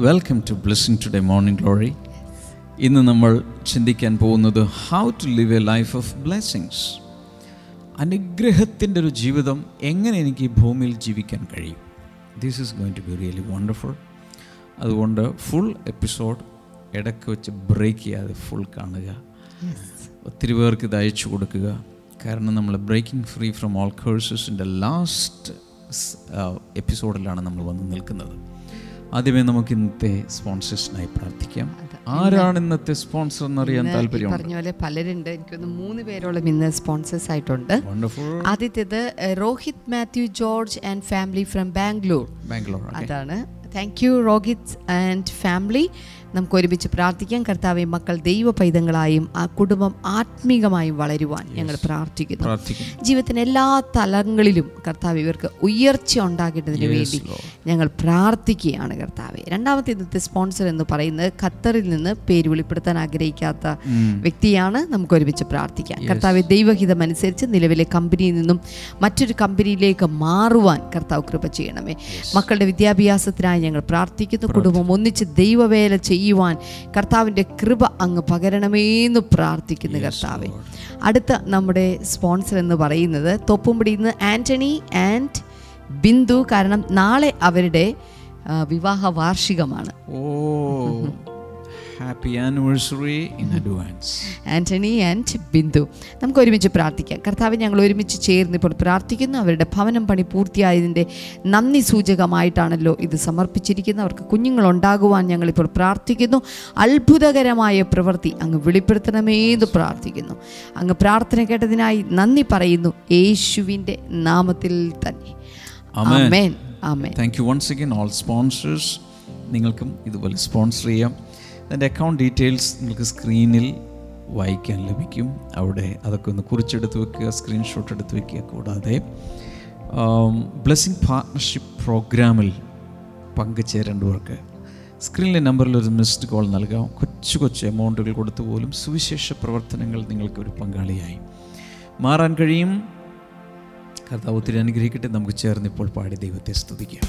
Welcome to blessing today morning glory ഇന്ന് നമ്മൾ ചിന്തിക്കാൻ പോകുന്നത് how to live a life of blessings അനുഗ്രഹത്തിന്റെ ഒരു ജീവിതം എങ്ങനെ എനിക്ക് ഈ ഭൂമിയിൽ ജീവിക്കാൻ കഴിയും? This is going to be really wonderful അതുകൊണ്ട് ഫുൾ എപ്പിസോഡ് ഇടയ്ക്ക് വെച്ച് ബ്രേക്ക് ചെയ്യാതെ ഫുൾ കാണുക. ഒത്തിരി പേർക്ക് ഇത് അയച്ചു കൊടുക്കുക. കാരണം നമ്മൾ ബ്രേക്കിംഗ് ഫ്രീ ഫ്രം ഓൾ കേഴ്സസിന്റെ ലാസ്റ്റ് എപ്പിസോഡിലാണ് നമ്മൾ വന്ന് നിൽക്കുന്നത്. ആദ്യമേ നമുക്ക് ഇന്നത്തെ സ്പോൺസേഴ്സിനായി പ്രാർത്ഥിക്കാം. ആരാണ് ഇന്നത്തെ സ്പോൺസർ എന്നറിയാൻ താല്പര്യം പറഞ്ഞ പോലെ പലരുണ്ട്. എനിക്കൊന്ന് മൂന്ന് പേരോളം ഇന്ന് സ്പോൺസേഴ്സ് ആയിട്ടുണ്ട്. ആദ്യത്തേത് Rohit Mathew George and family from Bangalore. Bangalore അതാണ്. Thank you Rohit and family. നമുക്ക് ഒരുമിച്ച് പ്രാർത്ഥിക്കാം. കർത്താവെ മക്കൾ ദൈവ പൈതങ്ങളായും ആ കുടുംബം ആത്മീകമായും വളരുവാൻ ഞങ്ങൾ പ്രാർത്ഥിക്കുന്നു. ജീവിതത്തിന് എല്ലാ തലങ്ങളിലും കർത്താവ് ഇവർക്ക് ഉയർച്ച ഉണ്ടാകേണ്ടതിന് വേണ്ടി ഞങ്ങൾ പ്രാർത്ഥിക്കുകയാണ് കർത്താവെ. രണ്ടാമത്തെ ഇന്നത്തെ സ്പോൺസർ എന്ന് പറയുന്നത് ഖത്തറിൽ നിന്ന് പേര് വെളിപ്പെടുത്താൻ ആഗ്രഹിക്കാത്ത വ്യക്തിയാണ്. നമുക്ക് ഒരുമിച്ച് പ്രാർത്ഥിക്കാം കർത്താവ് ദൈവഹിതം അനുസരിച്ച് നിലവിലെ കമ്പനിയിൽ നിന്നും മറ്റൊരു കമ്പനിയിലേക്ക് മാറുവാൻ കർത്താവ് കൃപ ചെയ്യണമേ. മക്കളുടെ വിദ്യാഭ്യാസത്തിനായി ഞങ്ങൾ പ്രാർത്ഥിക്കുന്നു. കുടുംബം ഒന്നിച്ച് ദൈവവേല ചെയ്യുവാൻ കർത്താവിന്റെ കൃപ അങ്ങ് പകരണമേന്ന് പ്രാർത്ഥിക്കുന്നു കർത്താവെ. അടുത്ത നമ്മുടെ സ്പോൺസർ എന്ന് പറയുന്നത് തൊപ്പുംപിടി ഇന്ന് ആന്റണി ആൻഡ് ബിന്ദു. കാരണം നാളെ അവരുടെ വിവാഹ വാർഷികമാണ് ഓ. Happy anniversary in advance Antony and Bindu നമുക്ക് ഒരുമിച്ച് പ്രാർത്ഥിക്കാം. കർത്താവ് ഞങ്ങൾ ഒരുമിച്ച് ചേർന്ന് ഇപ്പോൾ പ്രാർത്ഥിക്കുന്നു. അവരുടെ ഭവനം പണി പൂർത്തിയായതിന്റെ നന്ദി സൂചകമായിട്ടാണല്ലോ ഇത് സമർപ്പിച്ചിരിക്കുന്നത്. അവർക്ക് കുഞ്ഞുങ്ങളുണ്ടാകുവാൻ ഞങ്ങളിപ്പോൾ പ്രാർത്ഥിക്കുന്നു. അത്ഭുതകരമായ പ്രവൃത്തി അങ്ങ് വെളിപ്പെടുത്തണമേന്ന് പ്രാർത്ഥിക്കുന്നു. അങ്ങ് പ്രാർത്ഥന കേട്ടതിനായി നന്ദി പറയുന്നു. യേശുവിന്റെ നാമത്തിൽ തന്നെ. ആമേൻ ആമേൻ thank you once again all sponsors നിങ്ങൾക്കും ഇതുപോലെ സ്പോൺസർ ചെയ്യാം. അതിന്റെ അക്കൗണ്ട് ഡീറ്റെയിൽസ് നിങ്ങൾക്ക് സ്ക്രീനിൽ വായിക്കാൻ ലഭിക്കും. അവിടെ അതൊക്കെ ഒന്ന് കുറിച്ചെടുത്ത് വെക്കുക സ്ക്രീൻഷോട്ട് എടുത്ത് വെക്കുക. കൂടാതെ ബ്ലെസ്സിങ് പാർട്ട്ണർഷിപ്പ് പ്രോഗ്രാമിൽ പങ്കുചേരേണ്ടവർക്ക് സ്ക്രീനിലെ നമ്പറിൽ ഒരു മിസ്ഡ് കോൾ നൽകാം. കൊച്ചു കൊച്ചു എമൗണ്ടുകൾ കൊടുത്തു പോലും സുവിശേഷ പ്രവർത്തനങ്ങൾ നിങ്ങൾക്ക് ഒരു പങ്കാളിയായി മാറാൻ കഴിയും. കർത്താവ് ഒത്തിരി അനുഗ്രഹിക്കട്ടെ. നമുക്ക് ചേർന്ന് ഇപ്പോൾ പാടി ദൈവത്തെ സ്തുതിക്കാം.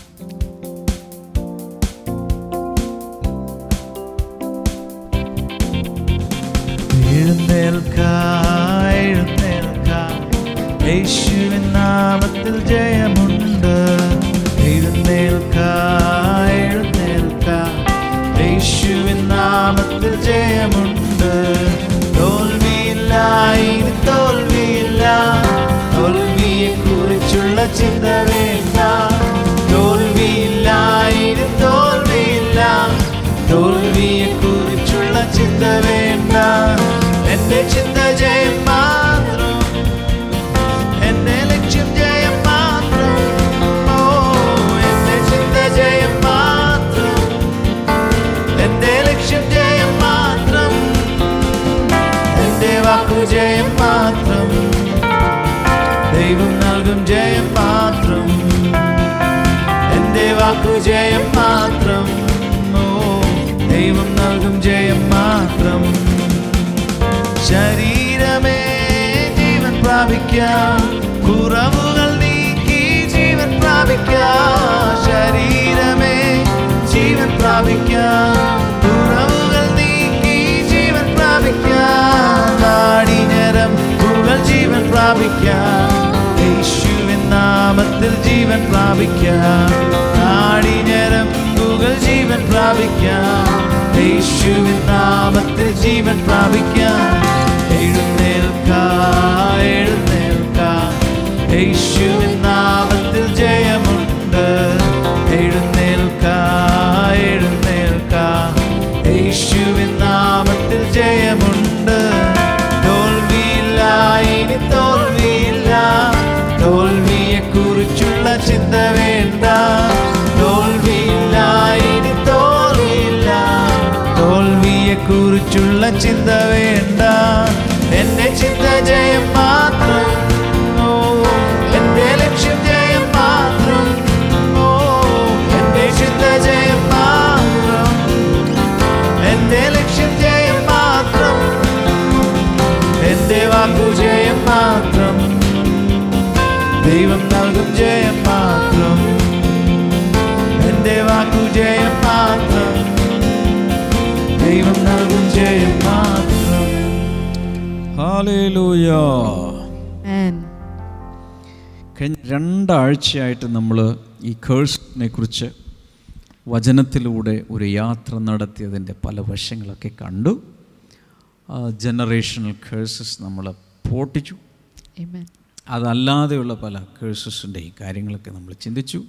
യേശുവിൻ ജയമുണ്ട്. എഴുന്നേൽക്ക എഴുന്നേൽക്ക. യേശുവിൻ നാമത്തിൽ ജയമുണ്ട്. തോൽവിയില്ല ഇനി തോൽവിയില്ല. തോൽവിയെ കുറിച്ചുള്ള ചിന്ത പ്രാപിക്കാം. യേശുവിൻ നാമത്തിൽ ജീവൻ പ്രാപിക്കാം. നാടിഞ്ഞരമ്പുകൾ പുകൾ ജീവൻ പ്രാപിക്കാം. യേശുവിൻ നാമത്തിൽ ജീവൻ പ്രാപിക്കാം. എഴുന്നേൽക്ക നാമത്തിൽ ജയമുണ്ട്. എഴുന്നേൽക്ക നാമത്തിൽ ജയമുണ്ട്. ചിന്ത വേണ്ട. എന്റെ ചിന്ത ജയം മാത്രം. ജയം മാത്രം. മാത്രം. മാത്രം. ജയം മാത്രം. ദൈവം നൽകും ജയം ഹാലേലൂയ Amen. കഴിഞ്ഞ രണ്ടാഴ്ചയായിട്ട് നമ്മൾ ഈ കേഴ്സിനെ കുറിച്ച് വചനത്തിലൂടെ ഒരു യാത്ര നടത്തിയതിന്റെ പല വശങ്ങളൊക്കെ കണ്ടു. ജനറേഷണൽ കേഴ്സസ് നമ്മൾ പോട്ടിച്ചു. അതല്ലാതെയുള്ള പല കേഴ്സസിന്റെയും കാര്യങ്ങളൊക്കെ നമ്മൾ ചിന്തിച്ചു.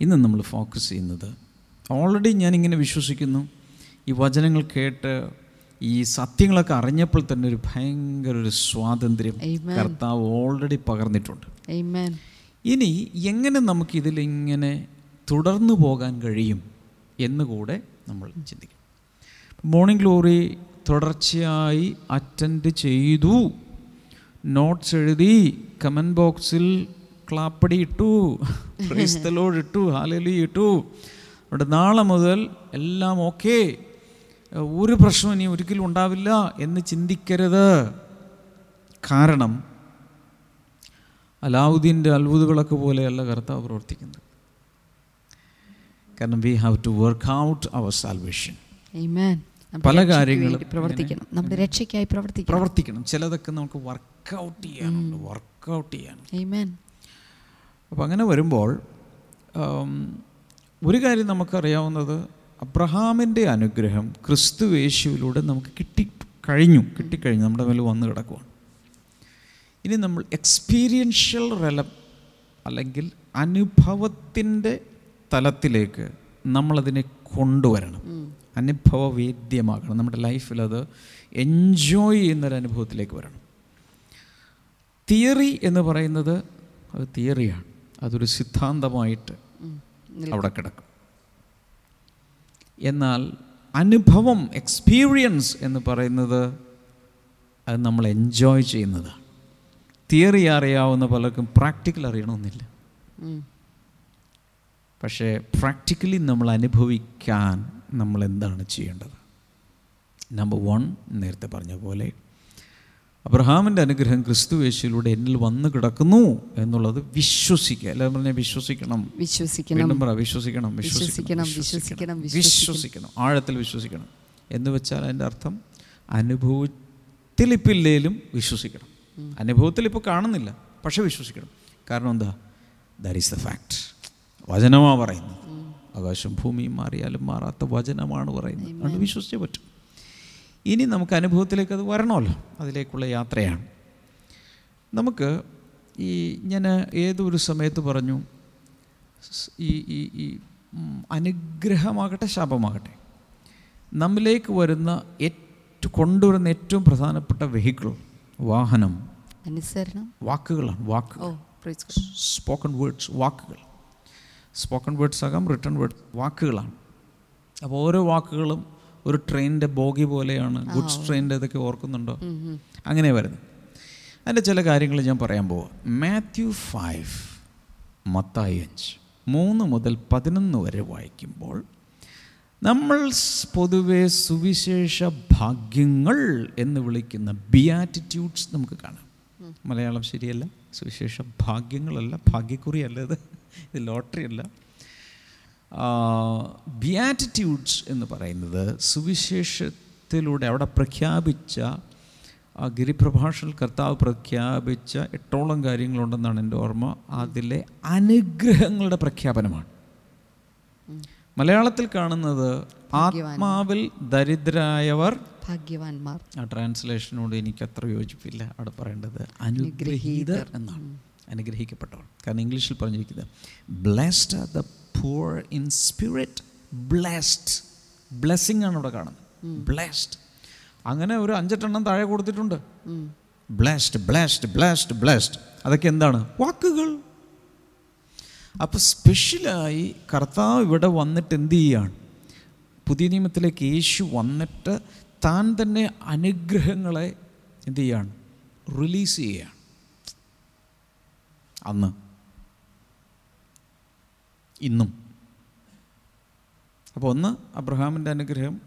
ഇന്ന് നമ്മൾ ഫോക്കസ് ചെയ്യുന്നത് ഓൾറെഡി ഞാനിങ്ങനെ വിശ്വസിക്കുന്നു ഈ വചനങ്ങൾ കേട്ട് ഈ സത്യങ്ങളൊക്കെ അറിഞ്ഞപ്പോൾ തന്നെ ഒരു ഭയങ്കര ഒരു സ്വാതന്ത്ര്യം കർത്താവ് ഓൾറെഡി പകർന്നിട്ടുണ്ട്. ഇനി എങ്ങനെ നമുക്ക് നമുക്കിതിലിങ്ങനെ തുടർന്നു പോകാൻ കഴിയും എന്നുകൂടെ നമ്മൾ ചിന്തിക്കും. മോർണിംഗ് ഗ്ലോറി തുടർച്ചയായി അറ്റൻഡ് ചെയ്തു. നോട്ട്സ് എഴുതി കമന്റ് ബോക്സിൽ ക്ലാപ്പടി ഇട്ടു ക്രൈസ്തലോട് ഇട്ടു ഹാലലി ഇട്ടു. അവിടെ നാളെ മുതൽ എല്ലാം ഓക്കെ ഒരു പ്രശ്നവും ഇനി ഒരിക്കലും ഉണ്ടാവില്ല എന്ന് ചിന്തിക്കരുത്. കാരണം അലാവുദ്ദീന്റെ അത്ഭുതങ്ങളൊക്കെ പോലെയല്ല കർത്താവ് പ്രവർത്തിക്കുന്നത്. കാരണം we have to work out our salvation പല കാര്യങ്ങളും പ്രവർത്തിക്കണം. നമ്മുടെ രക്ഷയ്ക്കായി പ്രവർത്തിക്കണം. പ്രവർത്തിക്കണം. ചിലതൊക്കെ നമുക്ക് വർക്കൗട്ട് ചെയ്യാനുണ്ട്. വർക്കൗട്ട് ചെയ്യാനുണ്ട്. Amen. അപ്പോൾ അങ്ങനെ വരുമ്പോൾ ഒരു കാര്യം നമുക്കറിയാവുന്നത് അബ്രഹാമിന്റെ അനുഗ്രഹം ക്രിസ്തു യേശുവിലൂടെ നമുക്ക് കിട്ടി കഴിഞ്ഞു കിട്ടിക്കഴിഞ്ഞു. നമ്മുടെ മേൽ വന്നു കിടക്കുവാണ്. ഇനി നമ്മൾ എക്സ്പീരിയൻഷ്യൽ റെലം അല്ലെങ്കിൽ അനുഭവത്തിന്റെ തലത്തിലേക്ക് നമ്മളതിനെ കൊണ്ടുവരണം. അനുഭവവേദ്യമാക്കണം നമ്മുടെ ലൈഫിൽ അത് എൻജോയ് ചെയ്യുന്നൊരു അനുഭവത്തിലേക്ക് വരണം. തിയറി എന്ന് പറയുന്നത് അത് തിയറിയാണ് അതൊരു സിദ്ധാന്തമായിട്ട് അവിടെ കിടക്കും. എന്നാൽ അനുഭവം എക്സ്പീരിയൻസ് എന്ന് പറയുന്നത് അത് നമ്മൾ എൻജോയ് ചെയ്യുന്നതാണ് തിയറി അറിയാവുന്ന പലർക്കും പ്രാക്ടിക്കൽ അറിയണമെന്നില്ല. പക്ഷേ പ്രാക്ടിക്കലി നമ്മൾ അനുഭവിക്കാൻ നമ്മൾ എന്താണ് ചെയ്യേണ്ടത്? നമ്പർ വൺ നേരത്തെ പറഞ്ഞ പോലെ അബ്രഹാമിന്റെ അനുഗ്രഹം ക്രിസ്തു യേശുവിലൂടെ എന്നിൽ വന്നു കിടക്കുന്നു എന്നുള്ളത് വിശ്വസിക്കുക. എല്ലാവരും പറഞ്ഞാൽ വിശ്വസിക്കണം. വിശ്വസിക്കണം. പറ വിശ്വസിക്കണം വിശ്വസിക്കണം, വിശ്വസിക്കണം വിശ്വസിക്കണം, ആഴത്തിൽ വിശ്വസിക്കണം. എന്ന് വെച്ചാൽ അതിന്റെ അർത്ഥം അനുഭവത്തിൽ അനുഭവത്തിലിപ്പില്ലേലും വിശ്വസിക്കണം അനുഭവത്തിൽ ഇപ്പോൾ കാണുന്നില്ല പക്ഷെ വിശ്വസിക്കണം. കാരണം എന്താ? ദാറ്റ് ഈസ് ദ ഫാക്ട് വചനമാണ് പറയുന്നത്. ആകാശം ഭൂമിയും മാറിയാലും മാറാത്ത വചനമാണ് പറയുന്നത്. അതുകൊണ്ട് വിശ്വസിച്ചേ പറ്റും. ഇനി നമുക്ക് അനുഭവത്തിലേക്ക് അത് വരണമല്ലോ. അതിലേക്കുള്ള യാത്രയാണ്. നമുക്ക് ഈ ഞാൻ ഏതൊരു സമയത്ത് പറഞ്ഞു ഈ ഈ ഈ അനുഗ്രഹമാകട്ടെ ശാപമാകട്ടെ. നമ്മിലേക്ക് വരുന്ന ഏറ്റവും കൊണ്ടുവരുന്ന ഏറ്റവും പ്രധാനപ്പെട്ട വെഹിക്കിൾ വാഹനം. അനുസരണം. വാക്കുകളാണ് വാക്കുകൾ. സ്പോക്കൺ വേർഡ്സ് വാക്കുകൾ. സ്പോക്കൺ വേർഡ്സ് ആകാം റിട്ടേൺ വേർഡ്സ് വാക്കുകളാണ്. അപ്പോൾ ഓരോ വാക്കുകളും ഒരു ട്രെയിനിന്റെ ബോഗി പോലെയാണ്. ഗുഡ്സ് ട്രെയിനിന്റെ ഇതൊക്കെ ഓർക്കുന്നുണ്ടോ. അങ്ങനെ വരുന്നു. അതിന്റെ ചില കാര്യങ്ങൾ ഞാൻ പറയാൻ പോവാം. മാത്യു ഫൈവ് മത്തായി അഞ്ച് മൂന്ന് മുതൽ പതിനൊന്ന് വരെ വായിക്കുമ്പോൾ നമ്മൾ പൊതുവെ സുവിശേഷ ഭാഗ്യങ്ങൾ എന്ന് വിളിക്കുന്ന ബിയാറ്റിറ്റ്യൂഡ്സ് നമുക്ക് കാണാം. മലയാളം ശരിയല്ല സുവിശേഷ ഭാഗ്യങ്ങളല്ല ഭാഗ്യക്കുറിയല്ല ഇത്. ഇത് ലോട്ടറി അല്ല ബിയാറ്റിറ്റ്യൂഡ്സ് എന്ന് പറയുന്നത് സുവിശേഷത്തിലൂടെ അവിടെ പ്രഖ്യാപിച്ച ആ ഗിരിപ്രഭാഷണ കർത്താവ് പ്രഖ്യാപിച്ച എട്ടോളം കാര്യങ്ങളുണ്ടെന്നാണ് എന്റെ ഓർമ്മ. അതിലെ അനുഗ്രഹങ്ങളുടെ പ്രഖ്യാപനമാണ്. മലയാളത്തിൽ കാണുന്നത് ആത്മാവിൽ ദരിദ്രായവർ ഭാഗ്യവാന്മാർ. ആ ട്രാൻസ്ലേഷനോട് എനിക്ക് അത്ര യോജിപ്പില്ല അവിടെ പറയേണ്ടത്. അനുഗ്രഹീതർ എന്നാണ്. അനുഗ്രഹിക്കപ്പെട്ടവർ. കാരണം ഇംഗ്ലീഷിൽ പറഞ്ഞിരിക്കുന്നത് blessed are the poor in spirit blessed blessing ആണ് ഇവിടെ കാണുന്നത്. ബ്ലെസ്ഡ് അങ്ങനെ ഒരു അഞ്ചെട്ടെണ്ണം താഴെ കൊടുത്തിട്ടുണ്ട്. ബ്ലാസ്റ്റ് ബ്ലാസ്റ്റ് ബ്ലാസ്റ്റ് ബ്ലാസ്റ്റ് അതൊക്കെ എന്താണ്? വാക്കുകൾ. അപ്പോൾ സ്പെഷ്യലായി കർത്താവ് ഇവിടെ വന്നിട്ട് എന്ത് ചെയ്യാണ്? പുതിയ നിയമത്തിലേക്ക് യേശു വന്നിട്ട് താൻ തന്നെ അനുഗ്രഹങ്ങളെ എന്ത് ചെയ്യാണ്? റിലീസ് ചെയ്യുകയാണ്. അന്ന്. ഇന്നും. അപ്പോൾ ഒന്ന് അബ്രഹാമിന്റെ അനുഗ്രഹം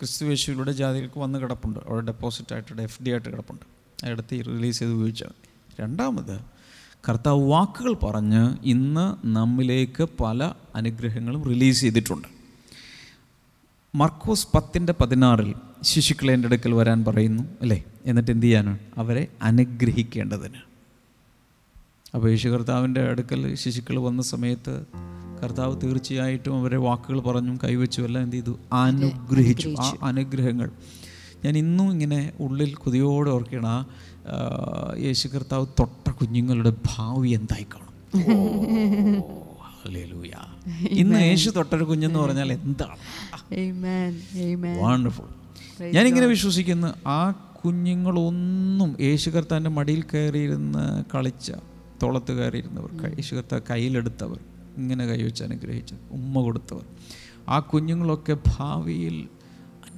ക്രിസ്തുവേശുവിലൂടെ ജാതികൾക്ക് വന്ന് കിടപ്പുണ്ട്. അവിടെ ഡെപ്പോസിറ്റ് ആയിട്ട് എഫ് ഡി ആയിട്ട് കിടപ്പുണ്ട്. അതെടുത്ത് റിലീസ് ചെയ്ത് ഉപയോഗിച്ചാൽ മതി. രണ്ടാമത് കർത്താവ് വാക്കുകൾ പറഞ്ഞ് ഇന്ന് നമ്മിലേക്ക് പല അനുഗ്രഹങ്ങളും റിലീസ് ചെയ്തിട്ടുണ്ട്. മർക്കോസ് പത്തിന്റെ പതിനാറിൽ ശിശുക്കളെ എന്റെ അടുക്കൽ വരാൻ പറയുന്നു അല്ലേ? എന്നിട്ട് എന്ത് ചെയ്യാനാണ്? അവരെ അനുഗ്രഹിക്കേണ്ടതിന്. അപ്പോൾ യേശു കർത്താവിന്റെ അടുക്കൽ ശിശുക്കൾ വന്ന സമയത്ത് കർത്താവ് തീർച്ചയായിട്ടും അവരെ വാക്കുകൾ പറഞ്ഞും കൈവച്ചും എല്ലാം എന്ത് ചെയ്തു? അനുഗ്രഹിച്ചു. ആ അനുഗ്രഹങ്ങൾ. ഞാൻ ഇന്നും ഇങ്ങനെ ഉള്ളിൽ കൊതിയോടെ ഓർക്കണം ആ യേശു കർത്താവ് തൊട്ട കുഞ്ഞുങ്ങളുടെ ഭാവി എന്തായി കാണും. ഇന്ന് യേശു തൊട്ടൊരു കുഞ്ഞെന്ന് പറഞ്ഞാൽ എന്താണ്. വണ്ടർഫുൾ ഞാനിങ്ങനെ വിശ്വസിക്കുന്നു ആ കുഞ്ഞുങ്ങളൊന്നും യേശു കർത്താവിന്റെ മടിയിൽ കയറിയിരുന്ന് കളിച്ച തോളത്ത് കയറിയിരുന്നവർ ക- യേശു കയ്യിലെടുത്തവർ ഇങ്ങനെ കൈവച്ച് അനുഗ്രഹിച്ചത് ഉമ്മ കൊടുത്തവർ. ആ കുഞ്ഞുങ്ങളൊക്കെ ഭാവിയിൽ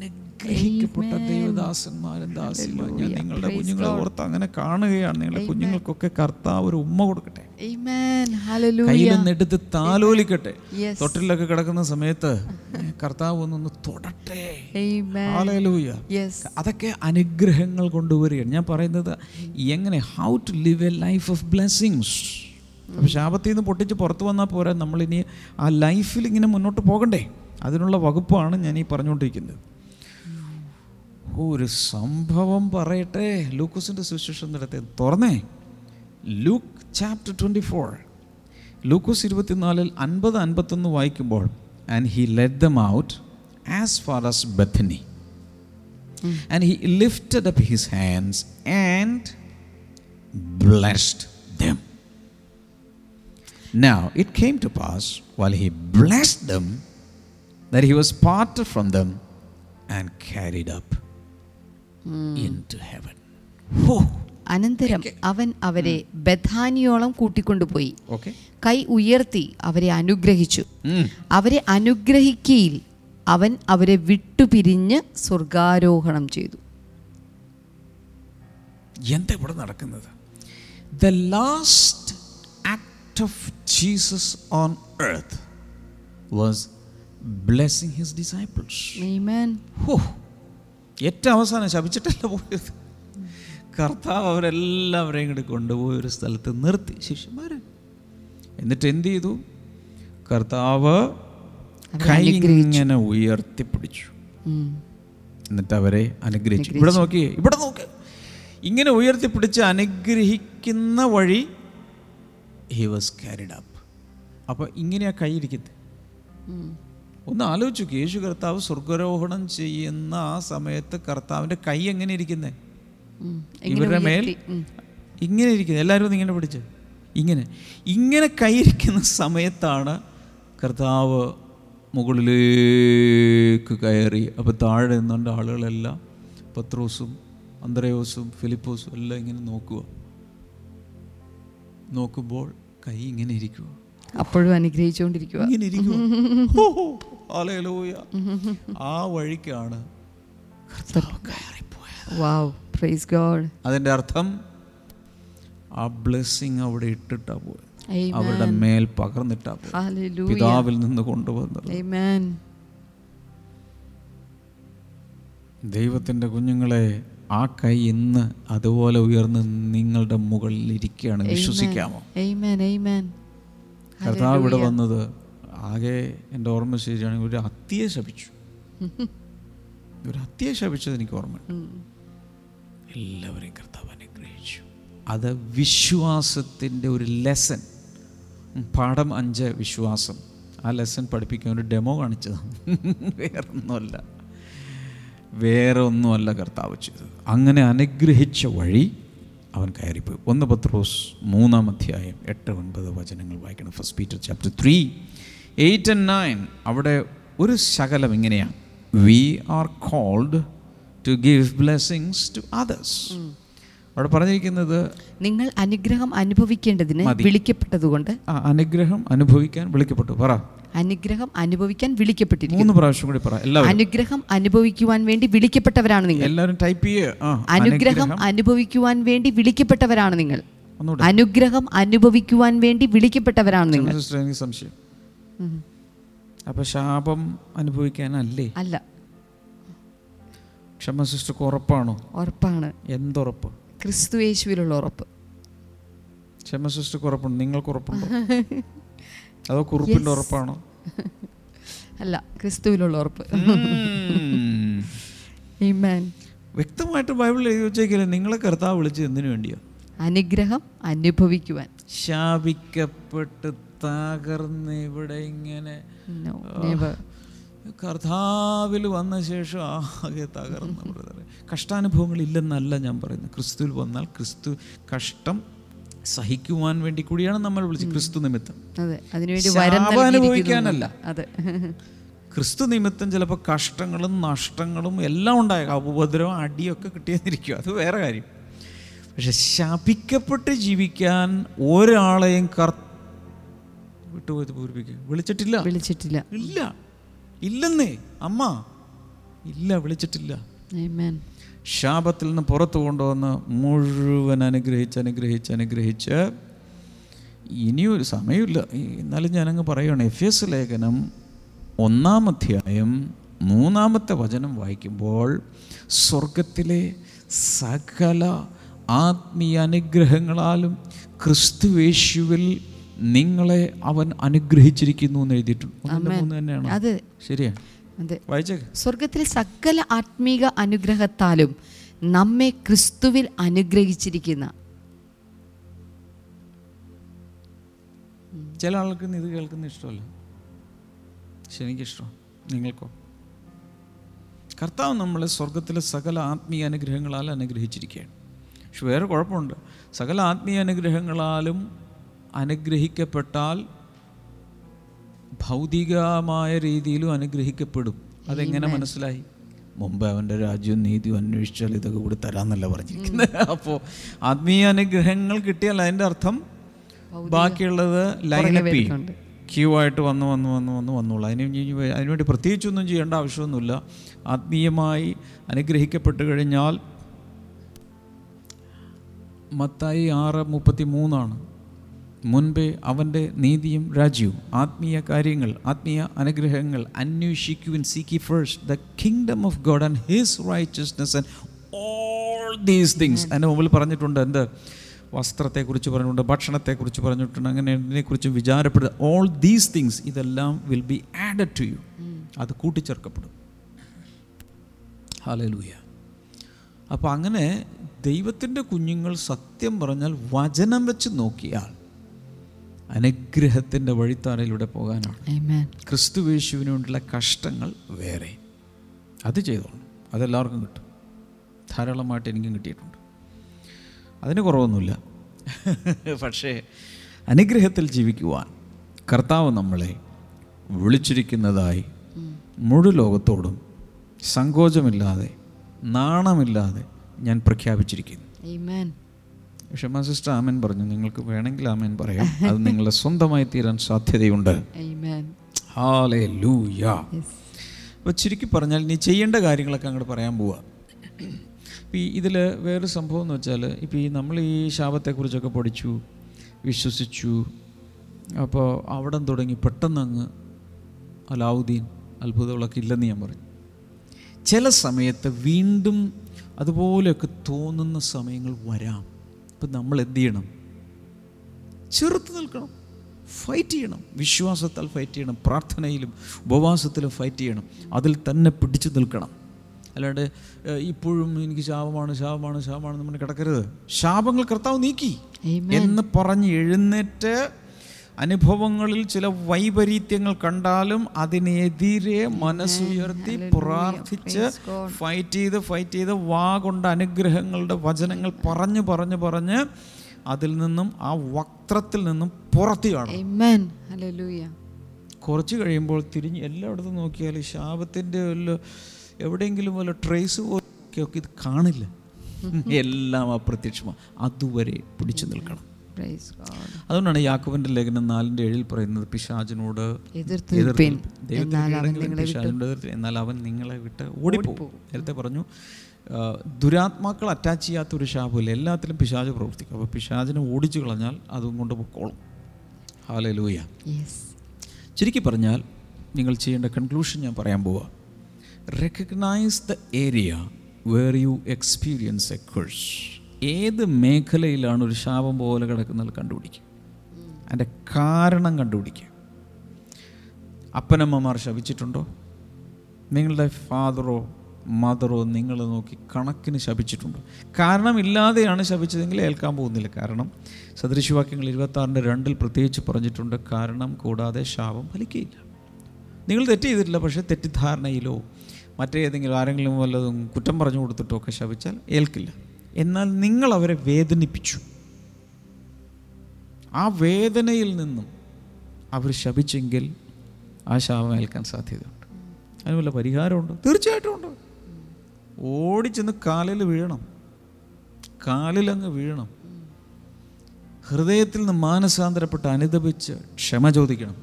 അനുഗ്രഹിക്കപ്പെട്ട ദൈവദാസന്മാരും ദാസിമാരും ഞാൻ നിങ്ങളുടെ കുഞ്ഞുങ്ങളെ ഓർത്ത് അങ്ങനെ കാണുകയാണ്. നിങ്ങളുടെ കുഞ്ഞുങ്ങൾക്കൊക്കെ കർത്താവ് ഒരു ഉമ്മ കൊടുക്കട്ടെ. എടുത്ത് Hallelujah. കയ്യിൽ നിന്നെടുത്ത് താലോലിക്കട്ടെ. Yes. തൊട്ടിലൊക്കെ കിടക്കുന്ന സമയത്ത് കർത്താവ് ഒന്നൊന്ന് തൊടട്ടെ. അതൊക്കെ അനുഗ്രഹങ്ങൾ കൊണ്ടുവരികയാണ് ഞാൻ പറയുന്നത് എങ്ങനെ? How to live a life of blessings അപ്പോൾ ശാപത്തിൽ നിന്ന് പൊട്ടിച്ച് പുറത്ത് വന്നാൽ പോരാ. നമ്മളിനി ആ ലൈഫിൽ ഇങ്ങനെ മുന്നോട്ട് പോകണ്ടേ? അതിനുള്ള വകുപ്പാണ് ഞാൻ ഈ പറഞ്ഞുകൊണ്ടിരിക്കുന്നത്. ഒരു സംഭവം പറയട്ടെ. ലൂക്കോസിന്റെ സുവിശേഷം നടത്തി തുറന്നേ. Luke chapter twenty four. ലൂക്കോസ് ഇരുപത്തിനാലിൽ അൻപത് അൻപത്തൊന്ന് വായിക്കുമ്പോൾ and he led them out as far as Bethany and he lifted up his hands and blessed them now it came to pass while he blessed them that he was part from them and carried. Oh, അനന്തരം അവൻ അവരെ ബഥാനിയോളം കൂട്ടിക്കൊണ്ടുപോയി. കൈ ഉയർത്തി അവരെ അനുഗ്രഹിച്ചു. Mm. അവരെ അനുഗ്രഹിക്കയിൽ അവൻ അവരെ വിട്ടുപിരിഞ്ഞ് സ്വർഗാരോഹണം ചെയ്തു. എന്താ ഇവിടെ നടക്കുന്നത്? The last act of Jesus on earth was blessing his disciples Amen. ഹോ ഏറ്റവും അവസാനം ശപിച്ചിട്ടല്ല പോയത്. കർത്താവ് അവരെല്ലാവരെയും കൂടി കൊണ്ടുപോയി ഒരു സ്ഥലത്ത് നിർത്തി. ശിഷ്യന്മാർ എന്നിട്ട് എന്ത് ചെയ്തു? കർത്താവ് കൈ ഇങ്ങനെ ഉയർത്തിപ്പിടിച്ചു. എന്നിട്ട് അവരെ അനുഗ്രഹിച്ചു. ഇവിടെ നോക്കിയേ ഇവിടെ നോക്ക്. ഇങ്ങനെ ഉയർത്തിപ്പിടിച്ച് അനുഗ്രഹിക്കുന്ന വഴി ഹി വാസ് ക്യാരിഡ് അപ്പ് അപ്പോൾ ഇങ്ങനെയാ കൈ ഇരിക്കുന്നത്. ഒന്ന് ആലോചിച്ചു യേശു കർത്താവ് സ്വർഗരോഹണം ചെയ്യുന്ന ആ സമയത്ത് കർത്താവിന്റെ കൈ എങ്ങനെ ഇരിക്കുന്നേ? ഇവരുടെ മേൽ? ഇങ്ങനെ ഇരിക്കുന്നത് എല്ലാവരും ഒന്ന് ഇങ്ങനെ പിടിച്ച്. ഇങ്ങനെ. ഇങ്ങനെ കൈയിരിക്കുന്ന സമയത്താണ് കർത്താവ് മുകളിലേക്ക് കയറി. അപ്പോൾ താഴെ നിന്നുകൊണ്ട് ആളുകളെല്ലാം. പത്രോസും അന്ത്രയോസും ഫിലിപ്പോസും എല്ലാം ഇങ്ങനെ നോക്കുക. നോക്കുമ്പോൾ കൈ ഇങ്ങനെ ഇരിക്കുക. അപ്പോഴും അനുഗ്രഹിച്ചുകൊണ്ടിരിക്കുക. ഇങ്ങനെ ഇരിക്കുക. ഹല്ലേലൂയ. ആ വഴിക്കാണ് അതിന്റെ അർത്ഥം ആ ബ്ലെസ്സിങ് അവിടെ ഇട്ടിട്ടാ പോയത്. അവരുടെ മേൽ പകർന്നിട്ടാ. പിതാവിൽ നിന്ന് കൊണ്ടുവന്നത് Amen. ദൈവത്തിന്റെ കുഞ്ഞുങ്ങളെ ആ കൈ ഇന്ന് അതുപോലെ ഉയർന്ന് നിങ്ങളുടെ മുകളിൽ ഇരിക്കുകയാണ് വിശ്വസിക്കാമോ Amen. Amen. കർത്താവ് ഇവിടെ വന്നത് ആകെ എന്റെ ഓർമ്മ ശരിയാണെങ്കിൽ ഒരു അത്തിയെ ശപിച്ചു. ഒരു അത്തിയെ ശപിച്ചത് എനിക്ക് ഓർമ്മയുണ്ട്. എല്ലാവരെയും കർത്താവ് അനുഗ്രഹിച്ചു. അത് വിശ്വാസത്തിന്റെ ഒരു ലെസൺ പാഠം അഞ്ച് വിശ്വാസം. ആ ലെസൺ പഠിപ്പിക്കാൻ ഒരു ഡെമോ കാണിച്ചതാണ്. വേറൊന്നുമല്ല. വേറെ ഒന്നുമല്ല കർത്താവ് ചെയ്തത്. അങ്ങനെ അനുഗ്രഹിച്ച വഴി അവൻ കയറിപ്പോയി. ഒന്ന് പത്രോസ് മൂന്നാം അധ്യായം എട്ട് ഒൻപത് വചനങ്ങൾ വായിക്കണം. First Peter chapter three eight and nine അവിടെ ഒരു ശകലം ഇങ്ങനെയാണ്. We are called to give blessings to others അവിടെ പറഞ്ഞിരിക്കുന്നത് നിങ്ങൾ അനുഗ്രഹം അനുഭവിക്കേണ്ടതിന് വിളിക്കപ്പെട്ടത് വിളിക്കപ്പെട്ടതുകൊണ്ട് അനുഗ്രഹം അനുഭവിക്കാൻ വിളിക്കപ്പെട്ടു. പറ. അനുഗ്രഹം അനുഭവിക്കാൻ വിളിക്കപ്പെട്ടിരിക്കുന്നു. മൂന്ന് പ്രാവശ്യം കൂടി പറ. എല്ലാവരും. അനുഗ്രഹം അനുഭവിക്കുവാൻ വേണ്ടി വിളിക്കപ്പെട്ടവരാണ് നിങ്ങൾ. എല്ലാവരും ടൈപ്പ് ചെയ്യുക അനുഗ്രഹം അനുഭവിക്കുവാൻ വേണ്ടി വിളിക്കപ്പെട്ടവരാണ് നിങ്ങൾ. അനുഗ്രഹം അനുഭവിക്കുവാൻ വേണ്ടി വിളിക്കപ്പെട്ടവരാണ് നിങ്ങൾ. സംശയം. അപ്പൊ ശാപം അനുഭവിക്കാനല്ലേ? അല്ല. ക്ഷമ സിസ്റ്റർക്ക് ഉറപ്പാണോ? ഉറപ്പാണ്. എന്തുറപ്പ്? ക്രിസ്തു യേശുവിലുള്ള ഉറപ്പ്. ക്ഷമ സിസ്റ്റർക്ക് ഉറപ്പുണ്ട്? നിങ്ങൾക്ക് ഉറപ്പുണ്ടോ? അതോ കുറുപ്പിന്റെ ഉറപ്പാണോ? അല്ല ക്രിസ്തുവിലുള്ള ഉറപ്പ്. വ്യക്തമായിട്ട് ബൈബിളിൽ എഴുതി വെച്ചേക്കില്ല നിങ്ങളെ കർത്താവ് വിളിച്ചത് എന്തിനു വേണ്ടിയോ? അനുഗ്രഹം അനുഭവിക്കുവാൻ. ശാപിക്കപ്പെട്ട് തകർന്ന് ഇവിടെ ഇങ്ങനെ. കർത്താവിൽ വന്ന ശേഷം ആകെ തകർന്നു ബ്രദറെ കഷ്ടാനുഭവങ്ങൾ ഇല്ലെന്നല്ല ഞാൻ പറയുന്നത്. ക്രിസ്തുവിൽ വന്നാൽ ക്രിസ്തു കഷ്ടം സഹിക്കുവാൻ വേണ്ടി കൂടിയാണ് നമ്മൾ വിളിച്ചത് ക്രിസ്തു നിമിത്തം. അനുഭവിക്കാനല്ല. ക്രിസ്തു നിമിത്തം ചിലപ്പോൾ കഷ്ടങ്ങളും നഷ്ടങ്ങളും എല്ലാം ഉണ്ടായേക്കാം ഉപദ്രവം അടിയൊക്കെ കിട്ടിയെന്നിരിക്കും. അത് വേറെ കാര്യം. പക്ഷെ ശപിക്കപ്പെട്ട് ജീവിക്കാൻ ഒരാളെയും കർ വിട്ടുപോയത് പൂരിപ്പിക്കുക വിളിച്ചിട്ടില്ല? വിളിച്ചിട്ടില്ല. ഇല്ല. ഇല്ലെന്നേ. അമ്മ. ഇല്ല വിളിച്ചിട്ടില്ല. Amen. ശാപത്തിൽ നിന്ന് പുറത്തു കൊണ്ടുവന്ന് മുഴുവൻ അനുഗ്രഹിച്ച് അനുഗ്രഹിച്ച് അനുഗ്രഹിച്ച് ഇനിയൊരു സമയമില്ല. എന്നാലും ഞാനങ്ങ് പറയുകയാണ് എഫ് എസ് ലേഖനം ഒന്നാം അധ്യായം മൂന്നാമത്തെ വചനം വായിക്കുമ്പോൾ സ്വർഗത്തിലെ സകല ആത്മീയ അനുഗ്രഹങ്ങളാലും ക്രിസ്തുവേശുവിൽ നിങ്ങളെ അവൻ അനുഗ്രഹിച്ചിരിക്കുന്നു എന്ന് എഴുതിയിട്ടുണ്ട്. അതെ ശരിയാണ് സ്വർഗത്തിൽ സകല ആത്മീക അനുഗ്രഹത്താലും നമ്മെ ക്രിസ്തുവിൽ അനുഗ്രഹിച്ചിരിക്കുന്ന. ചില ആൾക്ക് ഇത് കേൾക്കുന്ന ഇഷ്ടമല്ല. പക്ഷെ എനിക്കിഷ്ടം നിങ്ങൾക്കോ? കർത്താവ് നമ്മളെ സ്വർഗത്തിലെ സകല ആത്മീയ അനുഗ്രഹങ്ങളാൽ അനുഗ്രഹിച്ചിരിക്കുകയാണ്. പക്ഷെ വേറെ കുഴപ്പമുണ്ട്. സകല ആത്മീയ അനുഗ്രഹങ്ങളാലും അനുഗ്രഹിക്കപ്പെട്ടാൽ ഭൗതികമായ രീതിയിലും അനുഗ്രഹിക്കപ്പെടും. അതെങ്ങനെ മനസ്സിലായി? മുമ്പ് അവന്റെ രാജ്യവും നീതിയും അന്വേഷിച്ചാൽ ഇതൊക്കെ കൂടി തരാമെന്നല്ല പറഞ്ഞിരിക്കുന്നത്. അപ്പോൾ ആത്മീയ അനുഗ്രഹങ്ങൾ കിട്ടിയാൽ അതിന്റെ അർത്ഥം ബാക്കിയുള്ളത് ലൈനപ്പ് ചെയ്യും ക്യൂ ആയിട്ട് വന്ന് വന്ന് വന്ന് വന്ന് വന്നോളൂ. അതിന് അതിനുവേണ്ടി പ്രത്യേകിച്ചൊന്നും ചെയ്യേണ്ട ആവശ്യമൊന്നുമില്ല. ആത്മീയമായി അനുഗ്രഹിക്കപ്പെട്ട് കഴിഞ്ഞാൽ മത്തായി ആറ് മുപ്പത്തി മൂന്നാണ് മുൻപേ അവന്റെ നീതിയും രാജ്യവും ആത്മീയ കാര്യങ്ങൾ ആത്മീയ അനുഗ്രഹങ്ങൾ അന്വേഷിക്കുവിൻ. Seek first the kingdom of God and his righteousness and all these things എന്റെ മുമ്പിൽ പറഞ്ഞിട്ടുണ്ട് എന്ത്? വസ്ത്രത്തെക്കുറിച്ച് പറഞ്ഞിട്ടുണ്ട് ഭക്ഷണത്തെക്കുറിച്ച് പറഞ്ഞിട്ടുണ്ട് അങ്ങനെ ഇതിനെക്കുറിച്ചും വിചാരപ്പെടുക ഓൾ ദീസ് തിങ്സ് ഇതെല്ലാം will be added to you അത് കൂട്ടിച്ചേർക്കപ്പെടും. ഹാലലൂയ അപ്പോൾ അങ്ങനെ ദൈവത്തിന്റെ കുഞ്ഞുങ്ങൾ സത്യം പറഞ്ഞാൽ വചനം വെച്ച് നോക്കിയാൽ അനുഗ്രഹത്തിന്റെ വഴിത്താരയിലൂടെ പോകാനാണ്. ക്രിസ്തു ക്രിസ്തുവേശുവിന് വേണ്ടിയുള്ള കഷ്ടങ്ങൾ വേറെ. അത് ചെയ്തോളൂ അതെല്ലാവർക്കും കിട്ടും. ധാരാളമായിട്ട് എനിക്കും കിട്ടിയിട്ടുണ്ട്. അതിന് കുറവൊന്നുമില്ല. പക്ഷേ അനുഗ്രഹത്തിൽ ജീവിക്കുവാൻ കർത്താവ് നമ്മളെ വിളിച്ചിരിക്കുന്നതായി മുഴു ലോകത്തോടും സങ്കോചമില്ലാതെ നാണമില്ലാതെ ഞാൻ പ്രഖ്യാപിച്ചിരിക്കുന്നു. ക്ഷമ സിസ്റ്റർ ആമൻ പറഞ്ഞു. നിങ്ങൾക്ക് വേണമെങ്കിൽ ആമേൻ പറയാം. അത് നിങ്ങളുടെ സ്വന്തമായി തീരാൻ സാധ്യതയുണ്ട്. അപ്പൊ. അപ്പോൾ ചുരുക്കി പറഞ്ഞാൽ നീ ചെയ്യേണ്ട കാര്യങ്ങളൊക്കെ അങ്ങോട്ട് പറയാൻ പോവാ. ഇപ്പം ഈ ഇതിൽ വേറൊരു സംഭവം എന്ന് വെച്ചാൽ ഇപ്പോൾ ഈ നമ്മൾ ഈ ശാപത്തെക്കുറിച്ചൊക്കെ പഠിച്ചു വിശ്വസിച്ചു അപ്പോൾ അവിടം തുടങ്ങി പെട്ടെന്ന് അങ്ങ് അലാവുദ്ദീൻ അത്ഭുതങ്ങളൊക്കെ ഇല്ലെന്ന് ഞാൻ പറഞ്ഞു ചില സമയത്ത് വീണ്ടും അതുപോലെയൊക്കെ തോന്നുന്ന സമയങ്ങൾ വരാം. ഇപ്പം നമ്മൾ എന്ത് ചെയ്യണം? ചെറുത്ത് നിൽക്കണം. ഫൈറ്റ് ചെയ്യണം. വിശ്വാസത്താൽ ഫൈറ്റ് ചെയ്യണം. പ്രാർത്ഥനയിലും ഉപവാസത്തിലും ഫൈറ്റ് ചെയ്യണം. അതിൽ തന്നെ പിടിച്ചു നിൽക്കണം. അല്ലാണ്ട് ഇപ്പോഴും എനിക്ക് ശാപമാണ് ശാപമാണ് ശാപമാണ് നമ്മൾ കിടക്കരുത്. ശാപങ്ങൾ കർത്താവ് നീക്കി. എന്ന് പറഞ്ഞ് എഴുന്നേറ്റ് അനുഭവങ്ങളിൽ ചില വൈപരീത്യങ്ങൾ കണ്ടാലും അതിനെതിരെ മനസ്സുയർത്തി പ്രാർത്ഥിച്ച് ഫൈറ്റ് ചെയ്ത് ഫൈറ്റ് ചെയ്ത് വാ കൊണ്ട് അനുഗ്രഹങ്ങളുടെ വചനങ്ങൾ പറഞ്ഞു പറഞ്ഞു പറഞ്ഞ് അതിൽ നിന്നും ആ വക്രത്തിൽ നിന്നും പുറത്തു കാണും. കുറച്ച് കഴിയുമ്പോൾ തിരിഞ്ഞ് എല്ലായിടത്തും നോക്കിയാൽ ശാപത്തിന്റെ വല്ല എവിടെയെങ്കിലും വല്ല ട്രേസ് ഒക്കെ ഇത് കാണില്ല. എല്ലാം അപ്രത്യക്ഷമാണ് അതുവരെ പിടിച്ചു നിൽക്കണം. അതുകൊണ്ടാണ് യാക്കോബിന്റെ ലേഖനം നാലിന്റെ ഏഴിൽ പറയുന്നത് പിശാചിനോട്. എന്നാൽ അവൻ നിങ്ങളെ വിട്ട്. ഓടിപ്പോകും. നേരത്തെ പറഞ്ഞു ദുരാത്മാക്കൾ അറ്റാച്ച് ചെയ്യാത്ത ഒരു ശാപമില്ല എല്ലാത്തിലും പിശാജ് പ്രവർത്തിക്കും. അപ്പോൾ പിശാചിനെ ഓടിച്ചു കളഞ്ഞാൽ അതും കൊണ്ട് പൊക്കോളും. ഹാലേ ലൂയ Yes. ചുരുക്കി പറഞ്ഞാൽ നിങ്ങൾ ചെയ്യേണ്ട കൺക്ലൂഷൻ ഞാൻ പറയാൻ പോവാ. Recognise the area where you experience a curse. ഏത് മേഖലയിലാണ് ഒരു ശാപം പോലെ കിടക്കുന്നത് കണ്ടുപിടിക്കുക. അതിന്റെ കാരണം കണ്ടുപിടിക്കുക. അപ്പനമ്മമാർ ശപിച്ചിട്ടുണ്ടോ? നിങ്ങളുടെ ഫാദറോ മദറോ നിങ്ങൾ നോക്കി കണക്കിന് ശപിച്ചിട്ടുണ്ട്? കാരണമില്ലാതെയാണ് ശപിച്ചതെങ്കിൽ ഏൽക്കാൻ പോകുന്നില്ല. കാരണം സദൃശവാക്യങ്ങൾ ഇരുപത്താറിന്റെ രണ്ടിൽ പ്രത്യേകിച്ച് പറഞ്ഞിട്ടുണ്ട് കാരണം കൂടാതെ ശാപം ഫലിക്കുകയില്ല. നിങ്ങൾ തെറ്റ് ചെയ്തിട്ടില്ല പക്ഷേ തെറ്റിദ്ധാരണയിലോ മറ്റേതെങ്കിലും ആരെങ്കിലും വല്ലതും കുറ്റം പറഞ്ഞു കൊടുത്തിട്ടോ ഒക്കെ ശപിച്ചാൽ ഏൽക്കില്ല. എന്നാൽ നിങ്ങൾ അവരെ വേദനിപ്പിച്ചു. ആ വേദനയിൽ നിന്നും അവർ ശപിച്ചെങ്കിൽ ആ ശാപം ഏൽക്കാൻ സാധ്യതയുണ്ട്. അതിന് വല്ല പരിഹാരമുണ്ട്? തീർച്ചയായിട്ടും ഉണ്ട്. ഓടിച്ചെന്ന് കാലിൽ വീഴണം. കാലിലങ്ങ് വീഴണം. ഹൃദയത്തിൽ നിന്ന് മാനസാന്തരപ്പെട്ട് അനുദപിച്ച് ക്ഷമ ചോദിക്കണം.